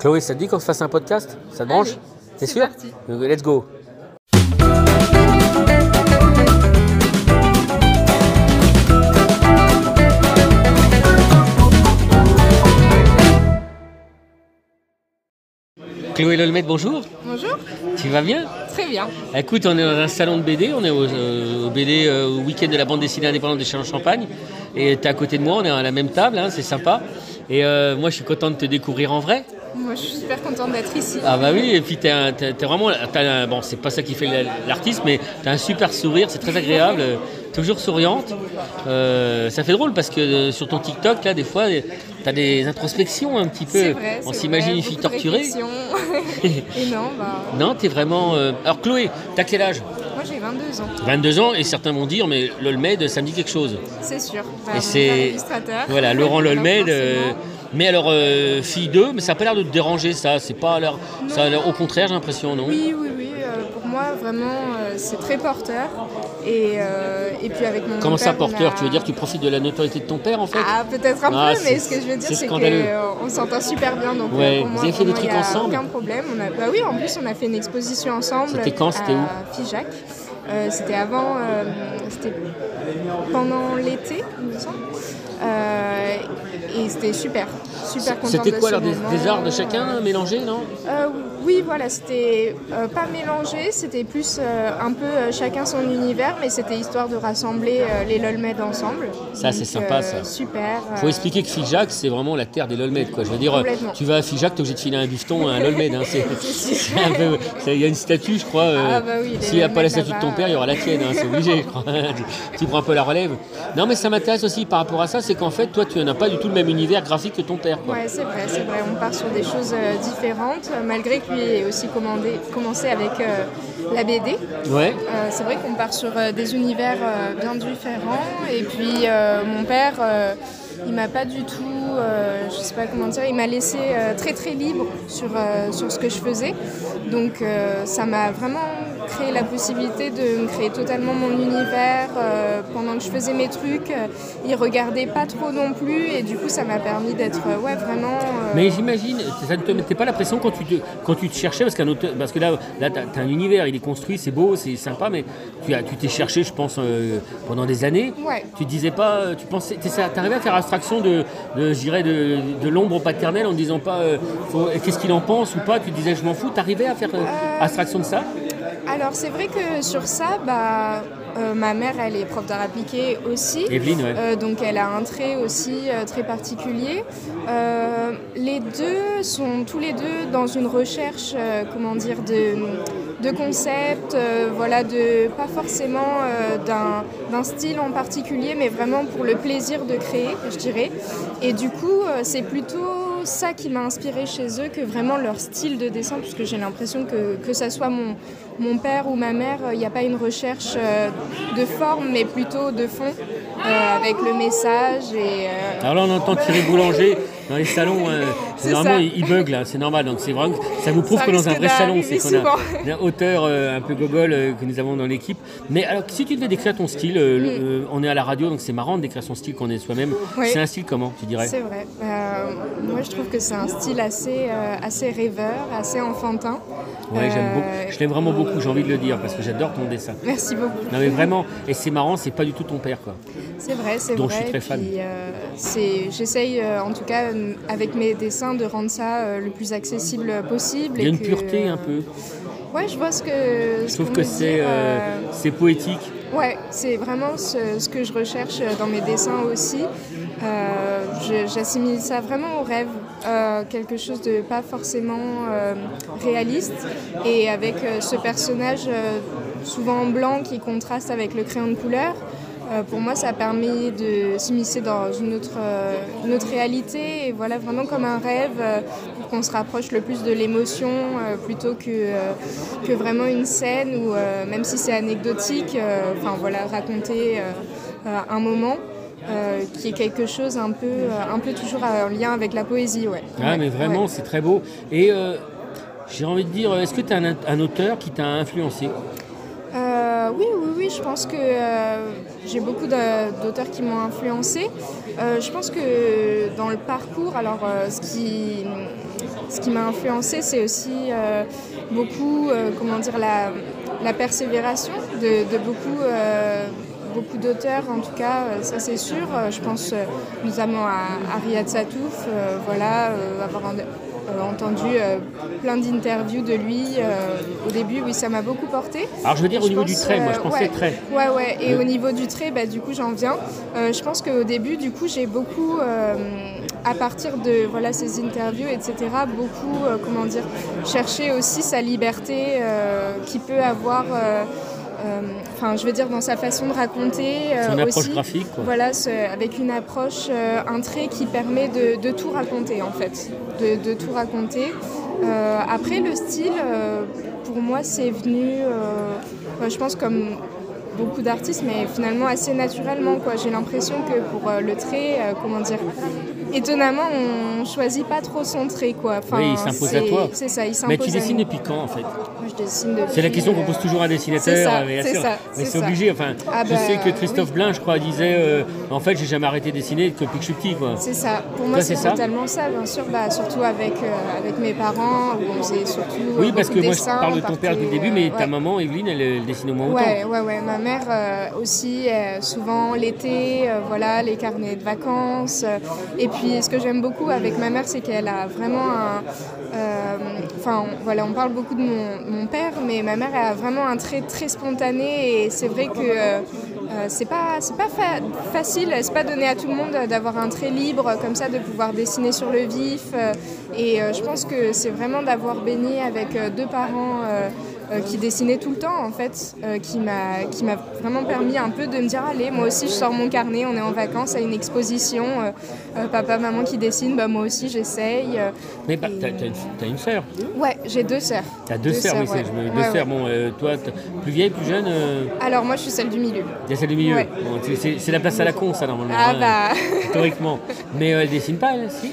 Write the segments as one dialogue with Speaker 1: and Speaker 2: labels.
Speaker 1: Chloé, ça te dit qu'on se fasse un podcast? Ça te branche? T'es
Speaker 2: c'est
Speaker 1: sûr?
Speaker 2: parti.
Speaker 1: Let's go. Chloé Lolmet, bonjour.
Speaker 2: Bonjour.
Speaker 1: Tu vas bien?
Speaker 2: Très bien.
Speaker 1: Écoute, on est dans un salon de BD, on est au, euh, au BD euh, au week-end de la bande dessinée indépendante de Châlons-Champagne. Et tu es à côté de moi, on est à la même table, hein, c'est sympa. Et euh, moi, je suis content de te découvrir en vrai.
Speaker 2: Moi, je suis super contente d'être ici.
Speaker 1: Ah bah oui, et puis t'es, un- t'es- t'es vraiment, t'as un- bon c'est pas ça qui fait la- l'artiste, mais t'as un super sourire, c'est très agréable, toujours souriante. Euh, ça fait drôle parce que euh, sur ton TikTok là, des fois, t'as des introspections un petit peu.
Speaker 2: C'est vrai.
Speaker 1: On
Speaker 2: c'est
Speaker 1: s'imagine
Speaker 2: vrai,
Speaker 1: une fille torturée.
Speaker 2: Et non, bah,
Speaker 1: Non, t'es vraiment. euh, Alors Chloé, t'as quel âge?
Speaker 2: Moi j'ai 22 ans,
Speaker 1: 22 ans, et certains vont dire, mais l'Olmed, ça me dit quelque chose.
Speaker 2: c'est sûr. Bah,
Speaker 1: Et
Speaker 2: mon
Speaker 1: c'est-
Speaker 2: père est illustrateur.
Speaker 1: Voilà, Laurent
Speaker 2: Donc,
Speaker 1: Lolmed. euh,
Speaker 2: forcément.
Speaker 1: Mais alors, euh, fille 2, mais ça n'a pas l'air de te déranger ça. C'est pas l'air. Ça a l'air au contraire, j'ai l'impression, non?
Speaker 2: Oui, oui, oui. euh, pour moi, vraiment, euh, c'est très porteur. Et, et puis avec mon
Speaker 1: Comment ça, porteur?
Speaker 2: a-
Speaker 1: Tu veux dire que tu profites de la notoriété de ton père en fait?
Speaker 2: Ah, peut-être un
Speaker 1: Ah,
Speaker 2: peu, mais ce que je veux dire,
Speaker 1: c'est
Speaker 2: qu'on s'entend super bien. Donc,
Speaker 1: Ouais, vous avez fait des trucs ensemble?
Speaker 2: Aucun problème. On a, bah oui, en plus, on a fait une exposition ensemble.
Speaker 1: C'était quand C'était
Speaker 2: à
Speaker 1: où?
Speaker 2: Figeac. Euh, c'était avant, euh, c'était pendant l'été, il me semble. Euh, et c'était super, super contente
Speaker 1: C'était quoi alors des, arts de chacun mélangés, non?
Speaker 2: Euh, Oui, voilà, c'était euh, pas mélangé, c'était plus euh, un peu euh, chacun son univers, mais c'était histoire de rassembler les LOLMED ensemble.
Speaker 1: Ça, c'est sympa, ça.
Speaker 2: Super.
Speaker 1: Faut expliquer que Figeac, c'est vraiment la terre des Lolmed. Quoi. Je veux dire, tu vas à Figeac, t'es obligé de filer un bifton à un Lolmed. Hein. Il y a une statue, je crois.
Speaker 2: Ah, bah oui,
Speaker 1: S'il n'y a pas la statue de ton père, il y aura la tienne. hein, c'est obligé, je crois. tu, prends un peu la relève. Non, mais ça m'intéresse aussi par rapport à ça, c'est qu'en fait, toi, tu n'as pas du tout le même univers graphique que ton père. Quoi.
Speaker 2: Ouais, c'est vrai, c'est vrai. On part sur des choses différentes, malgré que lui ait aussi commandé, commencé avec euh, la BD.
Speaker 1: Ouais.
Speaker 2: Euh, c'est vrai qu'on part sur euh, des univers bien différents. Et puis mon père, il m'a pas du tout, je sais pas comment dire, il m'a laissé très très libre sur, sur ce que je faisais. Donc ça m'a vraiment créé la possibilité de me créer totalement mon univers euh, pendant que je faisais mes trucs. euh, il regardait pas trop non plus et du coup ça m'a permis d'être euh, ouais vraiment. euh,
Speaker 1: Mais j'imagine, ça ne te mettait pas la pression quand tu te, quand tu te cherchais, parce, qu'un auteur, parce que là, là tu as, un univers, il est construit, c'est beau, c'est sympa, mais tu as- tu t'es cherché, je pense, pendant des années.
Speaker 2: Ouais.
Speaker 1: Tu disais pas, tu pensais, tu arrivais à faire abstraction de, de, de, de l'ombre paternelle en ne disant pas, qu'est-ce qu'il en pense ou pas, tu disais, je m'en fous, tu arrivais à faire abstraction de ça?
Speaker 2: Alors c'est vrai que sur ça, bah, euh, ma mère elle est prof d'art appliqué aussi.
Speaker 1: Evelyne, ouais.
Speaker 2: Euh, donc elle a un trait aussi euh, très particulier. Les deux sont tous les deux dans une recherche, comment dire, de, de concept, euh, voilà, de pas forcément d'un style en particulier, mais vraiment pour le plaisir de créer, je dirais. Et du coup, c'est plutôt ça qui m'a inspiré chez eux que vraiment leur style de dessin, puisque j'ai l'impression que que ça soit mon mon père ou ma mère, il n'y a pas une recherche euh, de forme, mais plutôt de fond, euh, avec le message et euh,
Speaker 1: Alors on entend Thierry Boulanger dans les salons. euh, normalement,
Speaker 2: ça.
Speaker 1: il, il bug là, c'est normal. Donc c'est vraiment, ça vous prouve
Speaker 2: Ça
Speaker 1: que dans un vrai salon, c'est qu'on a un auteur euh, un peu gogol euh, que nous avons dans l'équipe. Mais alors, si tu devais décrire ton style, euh, euh, on est à la radio, donc c'est marrant de décrire son style qu'on est soi-même.
Speaker 2: Oui.
Speaker 1: C'est un style comment, tu dirais?
Speaker 2: C'est vrai. Moi, je trouve que c'est un style assez, assez rêveur, assez enfantin.
Speaker 1: Ouais, j'aime
Speaker 2: Euh,
Speaker 1: beaucoup. Je l'aime vraiment beaucoup, j'ai envie de le dire, parce que j'adore ton dessin.
Speaker 2: Merci beaucoup.
Speaker 1: Non mais vraiment, et c'est marrant, c'est pas du tout ton père quoi.
Speaker 2: C'est vrai, c'est
Speaker 1: Dont
Speaker 2: vrai.
Speaker 1: je suis très fan.
Speaker 2: euh, J'essaye, euh, en tout cas, euh, avec mes dessins, de rendre ça euh, le plus accessible possible.
Speaker 1: Il y a
Speaker 2: et
Speaker 1: une
Speaker 2: que,
Speaker 1: pureté
Speaker 2: euh,
Speaker 1: un peu.
Speaker 2: Ouais, je vois ce que.
Speaker 1: Je trouve que c'est euh, c'est poétique.
Speaker 2: Ouais, c'est vraiment ce, ce que je recherche dans mes dessins aussi. Euh, J'assimile ça vraiment au rêve, euh, quelque chose de pas forcément euh, réaliste. Et avec ce personnage souvent en blanc qui contraste avec le crayon de couleur, pour moi ça a permis de s'immiscer dans une autre, une autre réalité. Et voilà, vraiment comme un rêve, pour qu'on se rapproche le plus de l'émotion plutôt que, que vraiment une scène où, même si c'est anecdotique, voilà, raconter un moment. Euh, qui est quelque chose un peu, euh, un peu toujours en lien avec la poésie, ouais.
Speaker 1: Ah
Speaker 2: Ouais,
Speaker 1: mais vraiment,
Speaker 2: ouais.
Speaker 1: c'est très beau. Et euh, j'ai envie de dire, est-ce que tu as un, un auteur qui t'a influencé?
Speaker 2: Oui, oui, oui, je pense que j'ai beaucoup d'auteurs qui m'ont influencé. Je pense que dans le parcours, alors ce qui, ce qui m'a influencé, c'est aussi beaucoup, comment dire, la, la persévération de, de beaucoup beaucoup d'auteurs, en tout cas, euh, ça c'est sûr. Euh, je pense euh, notamment à, à Riyad Satouf, voilà, avoir entendu plein d'interviews de lui au début, oui, ça m'a beaucoup porté.
Speaker 1: Alors je veux dire au niveau du trait, moi je pensais
Speaker 2: ouais,
Speaker 1: trait.
Speaker 2: Ouais, ouais, et au niveau du trait, bah, du coup j'en viens. je pense qu'au début, du coup, j'ai beaucoup, à partir de voilà, ces interviews, etc., beaucoup, comment dire, cherché aussi sa liberté qui peut avoir euh, enfin, je veux dire dans sa façon de raconter.
Speaker 1: Euh, une approche graphique.
Speaker 2: Voilà, avec une approche, euh, un trait qui permet de, tout raconter en fait, de, tout raconter. après, le style, pour moi, c'est venu, je pense comme beaucoup d'artistes, mais finalement assez naturellement. Quoi. J'ai l'impression que pour le trait, comment dire, étonnamment, on choisit pas trop son trait. Quoi.
Speaker 1: Enfin, oui, il s'impose à toi.
Speaker 2: C'est ça, il
Speaker 1: Mais tu dessines depuis quand en fait?
Speaker 2: C'est
Speaker 1: la question qu'on pose toujours à un dessinateur.
Speaker 2: mais
Speaker 1: c'est obligé. Enfin,
Speaker 2: ah
Speaker 1: je
Speaker 2: bah,
Speaker 1: sais que Christophe Blin, je crois, disait euh, En fait, j'ai jamais arrêté de dessiner depuis que je suis petit.
Speaker 2: C'est ça. Pour moi, c'est totalement ça, bien sûr. Bah, surtout avec, euh, avec mes parents, où on faisait surtout.
Speaker 1: Euh, oui, parce que moi, je parle de ton père depuis le début, mais ta maman, Evelyne, elle, dessine au moins autant.
Speaker 2: Ouais, ouais, ouais. Ma mère aussi, souvent l'été, voilà, les carnets de vacances. et puis, ce que j'aime beaucoup avec ma mère, c'est qu'elle a vraiment un. Enfin, voilà, on parle beaucoup de mon, mon père, mais ma mère a vraiment un trait très spontané et c'est vrai que euh, euh, c'est pas, pas facile, c'est pas donné à tout le monde d'avoir un trait libre comme ça, de pouvoir dessiner sur le vif. Euh, et je pense que c'est vraiment d'avoir baigné avec deux parents euh, qui dessinait tout le temps en fait, euh, qui m'a qui m'a vraiment permis un peu de me dire allez moi aussi je sors mon carnet, on est en vacances à une exposition, euh, papa maman qui dessine, bah moi aussi j'essaye.
Speaker 1: Mais bah, t'as, as une, sœur
Speaker 2: Ouais, j'ai deux sœurs.
Speaker 1: T'as deux, sœurs, oui, c'est, deux sœurs. Bon, toi, plus vieille, plus jeune
Speaker 2: Alors moi je suis celle du milieu.
Speaker 1: C'est celle du milieu. Bon, c'est, la place à la con ça normalement.
Speaker 2: Ah hein, bah.
Speaker 1: historiquement. Mais elle dessine pas elle aussi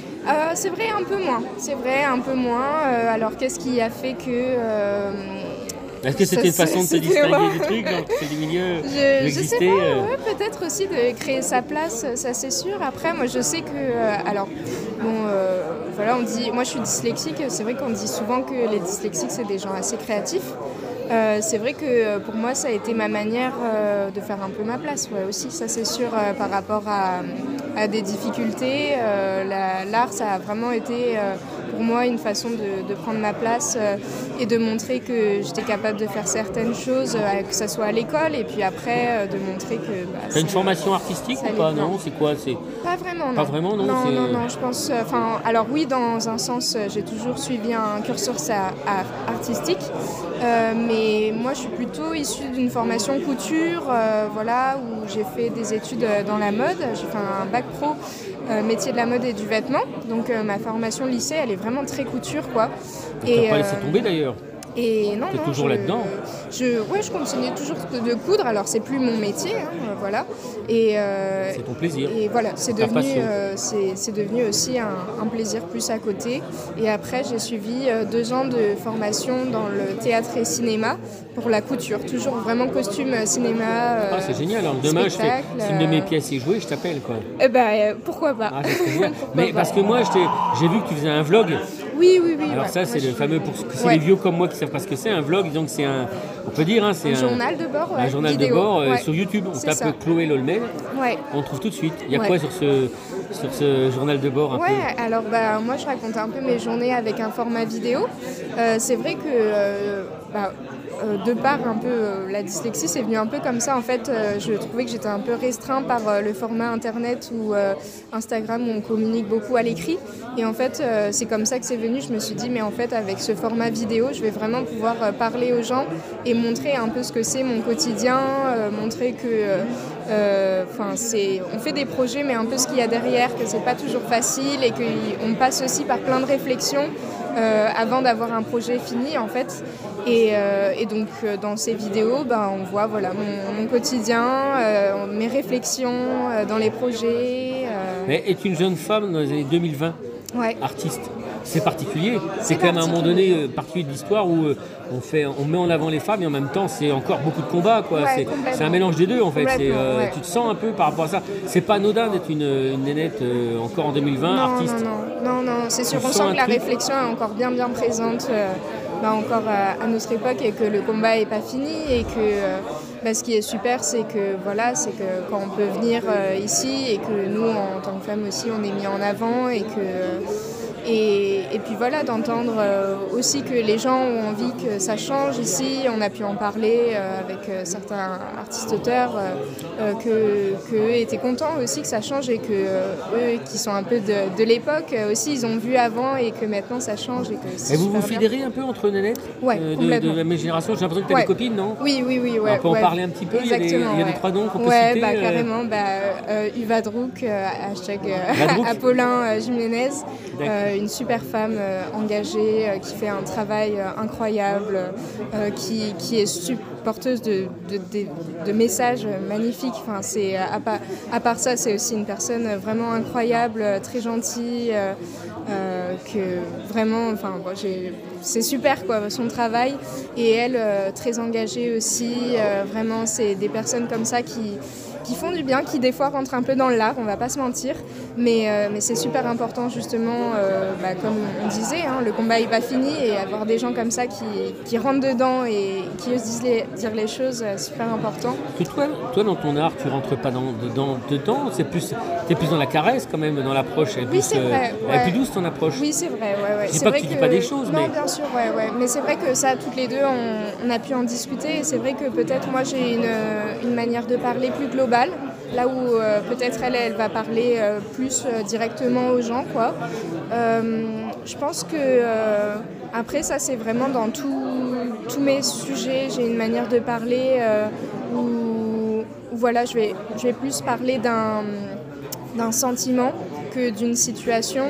Speaker 2: C'est vrai un peu moins. C'est vrai un peu moins. alors qu'est-ce qui a fait que
Speaker 1: est-ce que c'était une façon de se distinguer du truc, du milieu
Speaker 2: Je, je sais pas, euh peut-être aussi de créer sa place, ça c'est sûr. Après, moi je sais que. Euh, alors, bon, euh, voilà, on dit. Moi je suis dyslexique, c'est vrai qu'on dit souvent que les dyslexiques c'est des gens assez créatifs. c'est vrai que pour moi, ça a été ma manière de faire un peu ma place, ouais, aussi, ça c'est sûr, par rapport à, à des difficultés. L'art, ça a vraiment été pour moi une façon de, prendre ma place euh, et de montrer que j'étais capable de faire certaines choses, euh, que ce soit à l'école et puis après euh, de montrer que.
Speaker 1: Bah, T'as une formation artistique ou pas Non, c'est quoi? C'est
Speaker 2: pas vraiment. Non.
Speaker 1: Pas vraiment, non?
Speaker 2: Non, non, non, je pense. Enfin, alors oui, dans un sens, j'ai toujours suivi un cursus artistique, mais moi, je suis plutôt issue d'une formation couture, voilà, où j'ai fait des études dans la mode. J'ai fait un bac pro métier de la mode et du vêtement. Donc ma formation lycée, elle est vraiment très couture, quoi.
Speaker 1: Et pas laissé euh, tomber d'ailleurs?
Speaker 2: Et non,
Speaker 1: non, toujours là-dedans.
Speaker 2: Je, ouais, je continue toujours de coudre. Alors c'est plus mon métier, hein, euh, voilà.
Speaker 1: Et euh, c'est ton plaisir.
Speaker 2: Et voilà, c'est devenu, c'est devenu aussi un, plaisir plus à côté. Et après, j'ai suivi deux ans de formation dans le théâtre et cinéma pour la couture, toujours vraiment costume, cinéma.
Speaker 1: ah, c'est génial. Alors demain, je fais, si une de mes pièces est jouée, je t'appelle quoi.
Speaker 2: Eh ben, pourquoi pas. Ah,
Speaker 1: Mais parce que moi, j'ai vu que tu faisais un vlog.
Speaker 2: Oui, oui, oui.
Speaker 1: Alors ça, c'est le fameux, pour c'est les vieux comme moi qui savent pas ce que c'est, un vlog, donc c'est un, on peut dire, hein, c'est
Speaker 2: un, journal de bord,
Speaker 1: un journal de bord euh, sur YouTube. On tape Chloé Lolmel,
Speaker 2: ouais.
Speaker 1: on trouve tout de suite. Il y a quoi sur ce, sur ce journal de bord un
Speaker 2: Ouais, alors bah, moi je raconte un peu mes journées avec un format vidéo. Euh, c'est vrai que euh, bah, euh, de par un peu euh, la dyslexie, c'est venu un peu comme ça. En fait, euh, je trouvais que j'étais un peu restreint par le format internet ou Instagram où on communique beaucoup à l'écrit. Et en fait, c'est comme ça que c'est venu. Je me suis dit, mais en fait, avec ce format vidéo, je vais vraiment pouvoir parler aux gens et montrer un peu ce que c'est mon quotidien, montrer que enfin c'est on fait des projets mais un peu ce qu'il y a derrière que c'est pas toujours facile et qu'on passe aussi par plein de réflexions avant d'avoir un projet fini en fait euh, et, donc euh, dans ces vidéos, ben, on voit voilà, mon, quotidien, euh, mes réflexions dans les projets.
Speaker 1: Mais est une jeune femme dans les années 2020,
Speaker 2: ouais.
Speaker 1: artiste. c'est particulier. C'est quand même à un moment donné euh, particulier de l'histoire où euh, on, fait, on met en avant les femmes et en même temps c'est encore beaucoup de combats. Quoi.
Speaker 2: Ouais,
Speaker 1: c'est, un mélange des deux en fait. Euh,
Speaker 2: ouais.
Speaker 1: Tu te sens un peu par rapport à ça. C'est pas anodin d'être une, une nénette euh, encore en 2020,
Speaker 2: non,
Speaker 1: artiste.
Speaker 2: Non, non, non, non, c'est sûr.
Speaker 1: On
Speaker 2: On
Speaker 1: sent
Speaker 2: que la
Speaker 1: truc.
Speaker 2: réflexion est encore bien, bien présente, euh, bah, encore à, à notre époque, et que le combat est pas fini, et que bah, ce qui est super, c'est que voilà, c'est que quand on peut venir ici, et que nous, en tant que femmes aussi, on est mis en avant, et que et, et puis voilà, d'entendre euh, aussi que les gens ont envie que ça change ici. On a pu en parler euh, avec euh, certains artistes-auteurs, que, que eux étaient contents aussi que ça change et que eux, qui sont un peu de, de l'époque, aussi, ils ont vu avant et que maintenant ça change et que c'est
Speaker 1: Et vous vous
Speaker 2: bien.
Speaker 1: fédérez un peu entre nénettes
Speaker 2: Ouais,
Speaker 1: euh, de, de la même génération? J'ai l'impression que tu as
Speaker 2: Ouais.
Speaker 1: des copines, non?
Speaker 2: Oui, oui, oui. Ouais,
Speaker 1: On peut en
Speaker 2: ouais.
Speaker 1: parler un petit peu Il y a des-
Speaker 2: Exactement,
Speaker 1: il y a des
Speaker 2: ouais.
Speaker 1: trois noms qu'on peut
Speaker 2: ouais,
Speaker 1: citer,
Speaker 2: bah, carrément. Bah, euh, Uva Drouk, euh, hashtag. Apollin Jiménez, une super femme euh, engagée euh, qui fait un travail euh, incroyable, qui, est porteuse de, messages magnifiques. Enfin, c'est, à, part, ça, c'est aussi une personne vraiment incroyable, très gentille, que vraiment, c'est super quoi, son travail. Et elle, très engagée aussi. vraiment, c'est des personnes comme ça qui, qui font du bien, qui des fois rentrent un peu dans l'art, on va pas se mentir. Mais, euh, mais c'est super important justement, euh, bah, comme on disait, hein, le combat n'est pas fini et avoir des gens comme ça qui, qui rentrent dedans et qui osent disent les- dire les choses, euh, super important.
Speaker 1: Que toi, toi, dans ton art, tu rentres pas dans, dedans, dedans c'est plus, t'es plus dans la caresse quand même, dans l'approche.
Speaker 2: Oui, c'est
Speaker 1: euh,
Speaker 2: vrai,
Speaker 1: Elle est plus douce ton approche.
Speaker 2: Oui, c'est vrai. Ouais, ouais.
Speaker 1: Je dis
Speaker 2: C'est
Speaker 1: pas que
Speaker 2: vrai
Speaker 1: tu dis pas des choses,
Speaker 2: non,
Speaker 1: mais-
Speaker 2: bien sûr, ouais, ouais. Mais c'est vrai que ça, toutes les deux, on, on a pu en discuter. Et c'est vrai que peut-être moi, j'ai une, une manière de parler plus globale. Là où euh, peut-être elle, elle va parler euh, plus euh, directement aux gens, quoi. Je pense que après ça, c'est vraiment dans tous mes sujets. J'ai une manière de parler où, voilà, je vais, plus parler d'un sentiment que d'une situation.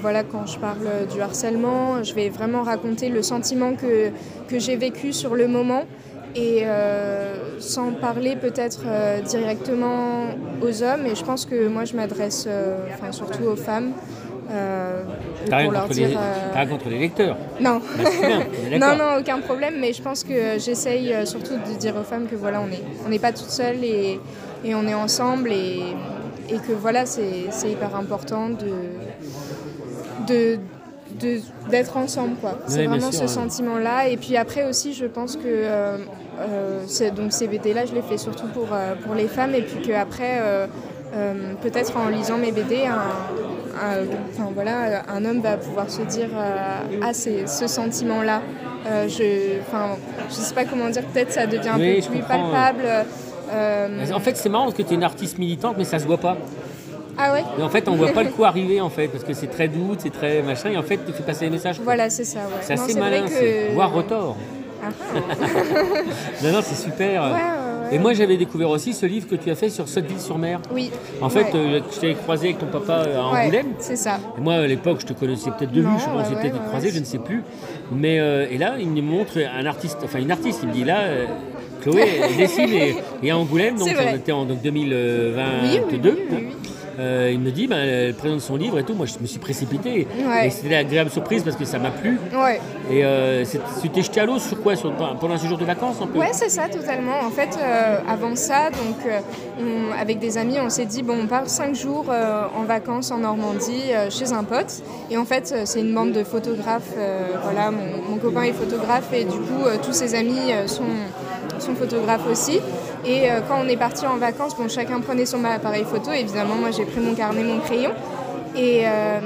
Speaker 2: Voilà, quand je parle du harcèlement, je vais vraiment raconter le sentiment que j'ai vécu sur le moment et euh, sans parler peut-être euh, directement aux hommes. Et je pense que moi, je m'adresse euh, enfin, surtout aux femmes.
Speaker 1: T'as rien,
Speaker 2: pour leur dire.
Speaker 1: les- t'as rien contre les lecteurs.
Speaker 2: non.
Speaker 1: Est
Speaker 2: non, non, aucun problème, mais je pense que j'essaye surtout de dire aux femmes que voilà, on n'est on n'est pas toutes seules et, et on est ensemble et, et que voilà, c'est c'est hyper important de- de- d'être ensemble quoi. C'est vraiment
Speaker 1: sûr,
Speaker 2: ce
Speaker 1: ouais.
Speaker 2: sentiment-là. Et puis après aussi, je pense que euh, euh, donc ces BD-là, je les fais surtout pour, euh, pour les femmes et puis qu'après, peut-être en lisant mes BD, un, un- enfin, voilà, un homme va pouvoir se dire ah c'est ce sentiment-là. Euh, je, enfin, je sais pas comment dire. Peut-être ça devient un
Speaker 1: Oui,
Speaker 2: peu plus palpable.
Speaker 1: En fait, c'est marrant parce que tu es une artiste militante, mais ça se voit pas.
Speaker 2: Ah ouais.
Speaker 1: En fait, on voit pas le coup arriver, en fait, parce que c'est très doux, c'est très machin, et en fait, tu fais passer les messages. quoi.
Speaker 2: Voilà, c'est ça. Ouais.
Speaker 1: C'est assez malin,
Speaker 2: que-
Speaker 1: voire retort.
Speaker 2: Ah,
Speaker 1: Non, non, c'est super.
Speaker 2: ouais, ouais, ouais.
Speaker 1: Et moi, j'avais découvert aussi ce livre que tu as fait sur Sotteville-sur-Mer.
Speaker 2: Oui.
Speaker 1: En fait, euh, je t'avais croisé avec ton papa euh, à Angoulême.
Speaker 2: c'est ça.
Speaker 1: Et moi, à l'époque, je te connaissais peut-être de vue, je pense peut-être croisé, je ne sais plus. Mais euh, et là, il me montre un artiste, enfin une artiste, il me dit là, euh, Chloé elle dessine et, et à Angoulême, donc on était en donc, 2022.
Speaker 2: Oui, oui, oui, oui, oui.
Speaker 1: Euh, il me dit, ben, elle présente son livre et tout. Moi, je me suis précipité.
Speaker 2: Ouais.
Speaker 1: Et c'était une agréable surprise parce que ça m'a plu.
Speaker 2: Ouais.
Speaker 1: Et euh, tu t'es jeté à l'eau sur quoi? Sur, Pendant un séjour de vacances un peu?
Speaker 2: Ouais, c'est ça, totalement. En fait, euh, avant ça, donc, euh, on- avec des amis, on s'est dit, bon, on part cinq jours en vacances en Normandie chez un pote. Et en fait, c'est une bande de photographes. voilà, mon, mon copain est photographe et du coup, tous ses amis sont, sont photographes aussi. Et euh, quand on est parti en vacances, bon, chacun prenait son appareil photo. Évidemment, moi, j'ai pris mon carnet, mon crayon. Et, euh,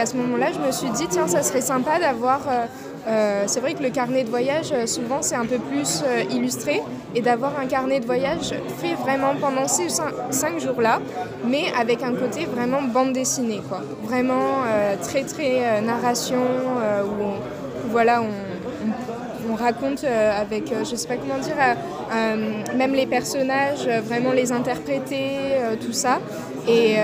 Speaker 2: à ce moment-là, je me suis dit, tiens, ça serait sympa d'avoir. euh, c'est vrai que le carnet de voyage, souvent, c'est un peu plus illustré. Et d'avoir un carnet de voyage fait vraiment pendant ces cin- cinq jours-là, mais avec un côté vraiment bande dessinée, quoi. Vraiment très, très narration, où, voilà, on- on raconte euh, avec, euh, je sais pas comment dire, euh, même les personnages, vraiment les interpréter, tout ça. Et,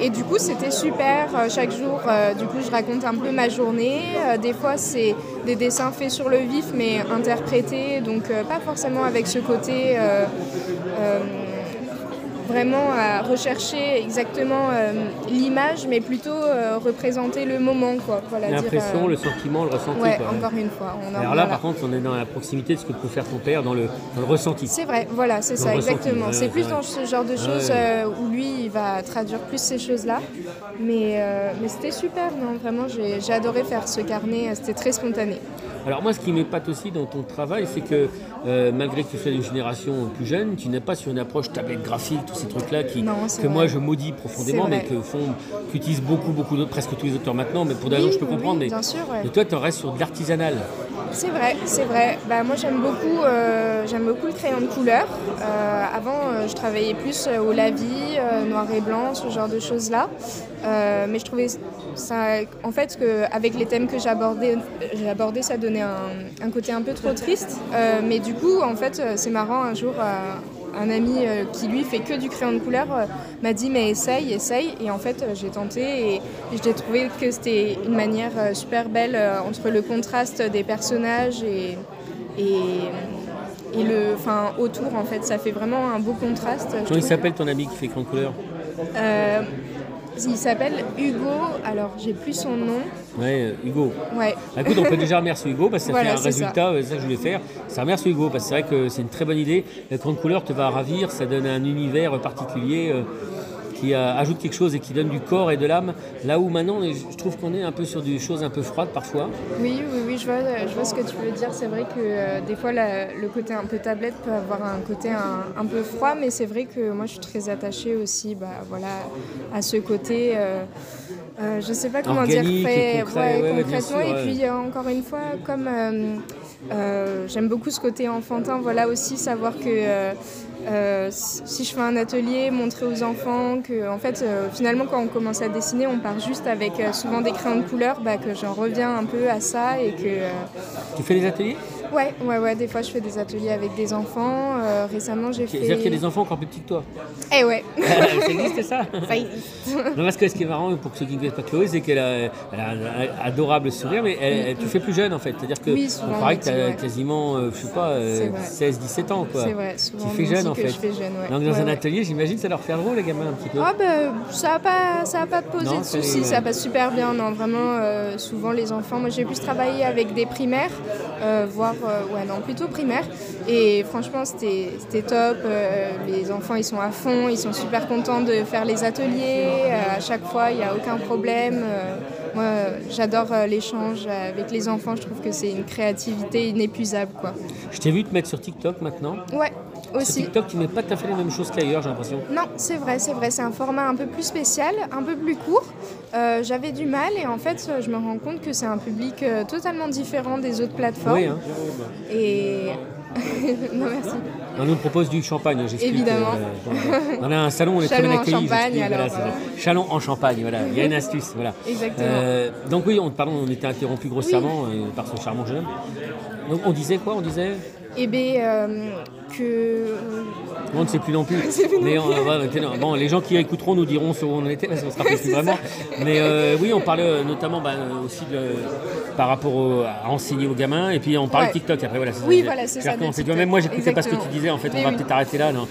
Speaker 2: et du coup, c'était super. Chaque jour, du coup, je raconte un peu ma journée. Des fois, c'est des dessins faits sur le vif, mais interprétés, donc pas forcément avec ce côté. Vraiment à rechercher exactement l'image, mais plutôt représenter le moment. Quoi.
Speaker 1: Voilà, L'impression, le sentiment, le ressenti.
Speaker 2: Ouais, encore une fois.
Speaker 1: On Alors là, par contre, on est dans la proximité de ce que peut faire ton père dans le, dans le ressenti.
Speaker 2: C'est vrai, voilà, c'est ça, exactement. c'est plus dans ce genre de choses où lui, il va traduire plus ces choses-là. Mais, mais c'était super, non, vraiment, j'ai adoré faire ce carnet, c'était très spontané.
Speaker 1: Alors moi, ce qui m'épate aussi dans ton travail, c'est que euh, malgré que tu sois d'une génération plus jeune, tu n'es pas sur une approche tablette graphique, tous ces trucs-là qui, que moi je maudis profondément, mais que font, qu'utilisent beaucoup, beaucoup d'autres, presque tous les auteurs maintenant. Mais pour des raisons, je peux comprendre. mais,
Speaker 2: bien sûr,
Speaker 1: toi, tu restes sur de l'artisanal.
Speaker 2: C'est vrai, c'est vrai. Bah, moi, j'aime beaucoup, euh, j'aime beaucoup le crayon de couleur. Euh, avant, je travaillais plus au lavis, noir et blanc, ce genre de choses-là. mais je trouvais ça, en fait, que, avec les thèmes que j'ai abordés, ça donnait un, côté un peu trop triste. Euh, mais du coup, en fait, euh, c'est marrant, un jour, euh, un ami qui lui fait que du crayon de couleur m'a dit mais essaye, essaye. Et en fait, j'ai tenté et, j'ai trouvé que c'était une manière super belle entre le contraste des personnages et, et, et le, enfin, autour, en fait. Ça fait vraiment un beau contraste.
Speaker 1: Comment il s'appelle ton ami qui fait crayon de couleur?
Speaker 2: Il s'appelle Hugo, alors j'ai plus son nom.
Speaker 1: Ouais, Hugo.
Speaker 2: Ouais.
Speaker 1: Bah, écoute, on peut déjà remercier Hugo parce que ça fait un résultat, euh, c'est ça que je voulais faire. Ça remercie Hugo parce que c'est vrai que c'est une très bonne idée. La grande couleur te va ravir, ça donne un univers particulier. Euh, qui ajoute quelque chose et qui donne du corps et de l'âme. Là où maintenant, je trouve qu'on est un peu sur des choses un peu froides parfois.
Speaker 2: Oui, oui, oui, je vois, je vois ce que tu veux dire. C'est vrai que euh, des fois, le côté un peu tablette peut avoir un côté un, peu froid, mais c'est vrai que moi, je suis très attachée aussi bah, voilà, à ce côté. Euh, euh, je ne sais pas comment dire concrètement. et puis, encore une fois, comme j'aime beaucoup ce côté enfantin, voilà aussi savoir que euh, si je fais un atelier, montrer aux enfants que, en fait, euh, finalement, quand on commence à dessiner, on part juste avec euh, souvent des crayons de couleur, bah, que j'en reviens un peu à ça et que.
Speaker 1: Tu fais des ateliers?
Speaker 2: Ouais, ouais, ouais. Des fois, je fais des ateliers avec des enfants. récemment, j'ai fait.
Speaker 1: C'est-à-dire qu'il y a des enfants encore plus petits que toi
Speaker 2: Eh ouais.
Speaker 1: ça existe ça
Speaker 2: Ça existe.
Speaker 1: non, parce que ce qui est marrant pour ceux qui ne connaissent pas Chloé, c'est qu'elle a, un adorable sourire, mais elle, tu fais plus jeune en fait. C'est-à-dire que
Speaker 2: oui,
Speaker 1: on paraît que tu as quasiment, je sais pas, 16-17 ans.
Speaker 2: C'est vrai, souvent.
Speaker 1: Tu fais jeune en
Speaker 2: fait.
Speaker 1: Je
Speaker 2: fais jeune, ouais.
Speaker 1: Donc dans un atelier, j'imagine ça leur fait drôle les gamins un petit peu.
Speaker 2: Ah ben, ça n'a pas, ça a pas posé de soucis, ça passe super bien. Non, vraiment, euh, souvent les enfants, moi j'ai pu travailler avec des primaires, euh, voire, euh, ouais non, plutôt primaires. Et franchement, c'était top. les enfants, ils sont à fond, ils sont super contents de faire les ateliers. à chaque fois, il n'y a aucun problème. moi, j'adore l'échange avec les enfants. Je trouve que c'est une créativité inépuisable, quoi.
Speaker 1: Je t'ai vu te mettre sur TikTok maintenant.
Speaker 2: Ouais. Aussi.
Speaker 1: TikTok, tu mets pas tout à fait les mêmes choses qu'ailleurs, j'ai l'impression.
Speaker 2: Non, c'est vrai, c'est vrai. C'est un format un peu plus spécial, un peu plus court. Euh, j'avais du mal et en fait, je me rends compte que c'est un public euh, totalement différent des autres plateformes.
Speaker 1: Oui, hein.
Speaker 2: Et. non, merci.
Speaker 1: On nous propose du champagne, j'explique.
Speaker 2: Évidemment.
Speaker 1: Euh, on a un salon, on est
Speaker 2: Chalon
Speaker 1: très bien
Speaker 2: en champagne, alors.
Speaker 1: Chalon en champagne, voilà. Il y a une astuce, voilà.
Speaker 2: Exactement.
Speaker 1: donc oui, on, pardon, on était interrompu grossièrement par ce charmant jeune homme. Donc on disait quoi On disait?
Speaker 2: Eh bien, que.
Speaker 1: On ne sait plus non plus. mais bon, les gens qui écouteront nous diront où on était, parce qu'on se rappelle plus vraiment. Mais euh, oui, on parlait euh, notamment bah, aussi de, par rapport à enseigner aux gamins, et puis on parlait de TikTok après. Voilà,
Speaker 2: oui, voilà, c'est ça.
Speaker 1: même moi, j'écoutais pas ce que tu disais, en fait, on va peut-être arrêter là. Non.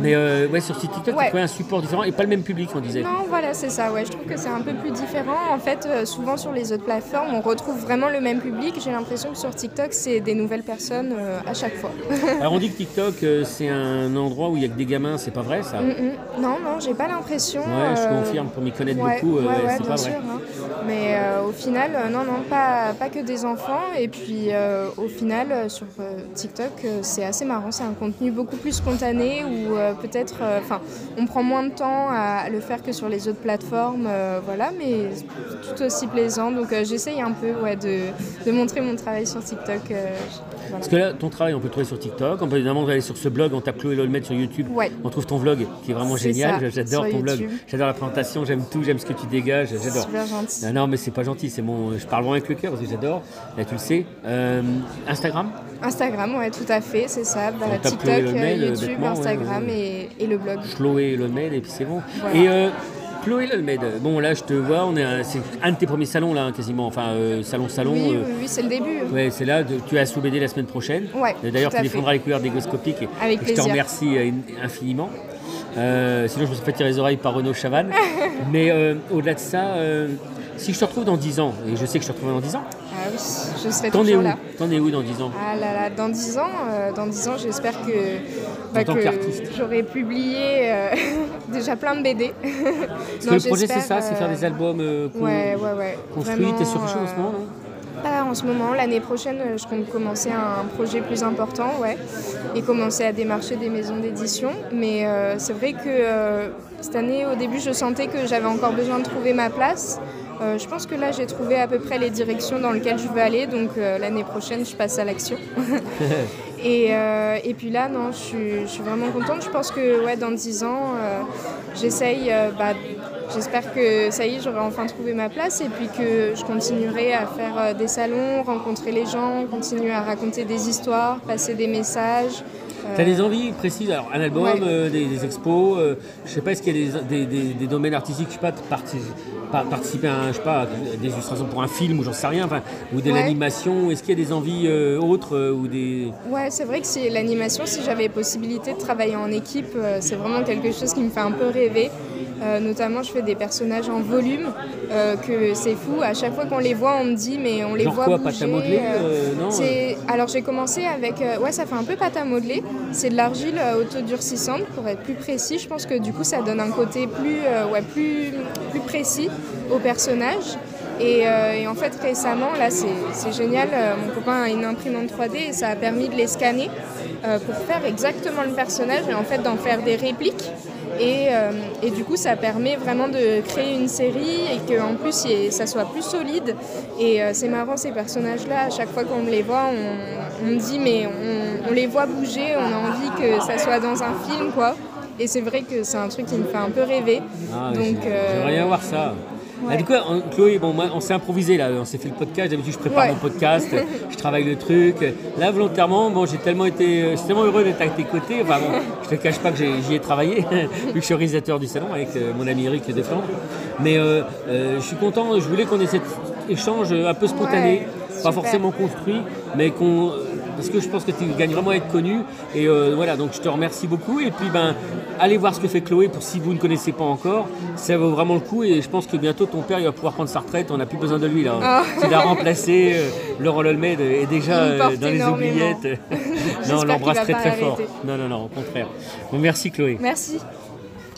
Speaker 1: Mais, euh, ouais, sur TikTok, tu trouvais un support différent et pas le même public, on disait.
Speaker 2: Non, voilà, c'est ça. Ouais, je trouve que c'est un peu plus différent. En fait, souvent sur les autres plateformes, on retrouve vraiment le même public. J'ai l'impression que sur TikTok, c'est des nouvelles personnes à chaque fois.
Speaker 1: Alors on dit que TikTok, euh, c'est un endroit où il y a que des gamins, c'est pas vrai ça
Speaker 2: mm, mm. Non, non, j'ai pas l'impression.
Speaker 1: Ouais, je euh, confirme, pour m'y connaître beaucoup,
Speaker 2: euh,
Speaker 1: c'est pas
Speaker 2: vrai.
Speaker 1: Sûr,
Speaker 2: hein. Mais au final, non, non, pas, pas que des enfants. Et puis au final, sur TikTok, c'est assez marrant. C'est un contenu beaucoup plus spontané où peut-être, enfin, on prend moins de temps à le faire que sur les autres plateformes, voilà, mais tout aussi plaisant. Donc j'essaye un peu ouais, de, de, montrer mon travail sur TikTok.
Speaker 1: Parce que là, ton travail, on peut le trouver sur TikTok. On peut évidemment aller sur ce blog, on tape Chloé Lolmet sur YouTube. On trouve ton vlog qui est vraiment génial. J'adore ton blog. J'adore la présentation, j'aime tout, j'aime ce que tu dégages. J'adore.
Speaker 2: Super gentil.
Speaker 1: Non, non, mais c'est pas gentil, c'est mon. Je parle vraiment avec le cœur parce que j'adore. Là, tu le sais. Euh, Instagram?
Speaker 2: Instagram, ouais, tout à fait, c'est ça. Bah, TikTok, euh, YouTube, Instagram et, et, le blog.
Speaker 1: Chloé Lolmet, et puis c'est bon. Et euh, Chloé Lelmed, bon là je te vois, on est c'est un de tes premiers salons là quasiment, enfin euh, salon salon.
Speaker 2: Oui, euh, oui, c'est le début.
Speaker 1: Ouais, c'est là, tu as sous BD la semaine prochaine.
Speaker 2: Ouais.
Speaker 1: D'ailleurs tu défendras les couleurs d'égoscopique et,
Speaker 2: Avec
Speaker 1: je te remercie euh, infiniment. Sinon, je me serais fait tirer les oreilles par Renaud Chavannes. Mais au-delà de ça, si je te retrouve dans 10 ans, et je sais que je te retrouve dans 10 ans,
Speaker 2: Ah oui, je serai
Speaker 1: t'en es
Speaker 2: toujours
Speaker 1: où
Speaker 2: là.
Speaker 1: T'en es où dans 10 ans?
Speaker 2: Ah là là, dans 10 ans, euh, dans 10 ans, j'espère que, bah,
Speaker 1: tant qu'artiste.
Speaker 2: j'aurai publié euh, déjà plein de BD.
Speaker 1: Parce que le projet, c'est ça, c'est faire des albums euh,
Speaker 2: Ouais, ouais, ouais.
Speaker 1: construits. T'es sur quelque chose en ce
Speaker 2: euh,
Speaker 1: moment, non?
Speaker 2: Pas en ce moment. L'année prochaine, euh, je compte commencer un projet plus important, ouais, et commencer à démarcher des maisons d'édition. Mais euh, c'est vrai que euh, cette année, au début, je sentais que j'avais encore besoin de trouver ma place. Euh, je pense que là, j'ai trouvé à peu près les directions dans lesquelles je veux aller. Donc euh, l'année prochaine, je passe à l'action. Et, euh, et puis là, non, je suis, je suis vraiment contente. Je pense que ouais, dans 10 ans, j'essaye, bah, j'espère que ça y est, j'aurai enfin trouvé ma place et puis que je continuerai à faire des salons, rencontrer les gens, continuer à raconter des histoires, passer des messages.
Speaker 1: T'as des envies précises Alors, un album,
Speaker 2: Ouais.
Speaker 1: euh, des, des expos, euh, je sais pas, est-ce qu'il y a des, des- domaines artistiques, je sais pas, participer à, un- je sais pas, des illustrations pour un film ou j'en sais rien, enfin, ou de
Speaker 2: Ouais.
Speaker 1: l'animation, est-ce qu'il y a des envies euh, autres euh, ou des...
Speaker 2: Ouais, c'est vrai que c'est l'animation, si j'avais possibilité de travailler en équipe, euh, c'est vraiment quelque chose qui me fait un peu rêver. Euh, notamment, je fais des personnages en volume, euh, que c'est fou. À chaque fois qu'on les voit, on me dit, mais on les
Speaker 1: Genre
Speaker 2: voit
Speaker 1: quoi,
Speaker 2: bouger.
Speaker 1: pâte à modeler,
Speaker 2: euh,
Speaker 1: non,
Speaker 2: Alors, j'ai commencé avec... ouais, ça fait un peu pâte à modeler. C'est de l'argile autodurcissante, pour être plus précis. Je pense que du coup, ça donne un côté plus, ouais, plus, plus précis au personnage. Et, euh, et en fait, récemment, là, c'est c'est génial. euh, mon copain a une imprimante 3D et ça a permis de les scanner euh, pour faire exactement le personnage et en fait d'en faire des répliques. Et, euh, et du coup, ça permet vraiment de créer une série et qu'en plus, ait- ça soit plus solide. Et euh, c'est marrant, ces personnages-là, à chaque fois qu'on les voit, on, on dit, mais on, on les voit bouger, on a envie que ça soit dans un film, quoi. Et c'est vrai que c'est un truc qui me fait un peu rêver.
Speaker 1: Ah,
Speaker 2: Donc,
Speaker 1: j'ai-
Speaker 2: euh,
Speaker 1: J'aimerais bien voir ça.
Speaker 2: Ouais.
Speaker 1: Ah, du coup, on- Chloé, bon, moi, on s'est improvisé là, on s'est fait le podcast. D'habitude, je prépare
Speaker 2: Ouais.
Speaker 1: mon podcast, je travaille le truc. Là, volontairement, bon, j'ai tellement été, euh, je tellement heureux d'être à tes côtés. Enfin, bon, je te cache pas que j'y ai travaillé, vu que je suis réalisateur du salon avec euh, mon ami Eric Desflandre. Mais euh, euh, je suis content. Je voulais qu'on ait cet échange un peu spontané,
Speaker 2: Ouais,
Speaker 1: pas
Speaker 2: super.
Speaker 1: forcément construit, mais qu'on parce que je pense que tu gagnes vraiment à être connu. Et euh, voilà, donc je te remercie beaucoup. Et puis, ben, allez voir ce que fait Chloé pour si vous ne connaissez pas encore. Ça vaut vraiment le coup. Et je pense que bientôt, ton père il va pouvoir prendre sa retraite. On n'a plus besoin de lui là.
Speaker 2: Ah.
Speaker 1: Il a remplacé euh, Laurent Lolmed est déjà euh, dans les oubliettes. non, on l'embrasse très très fort. Non, non, non, au contraire. Bon, merci Chloé.
Speaker 2: Merci.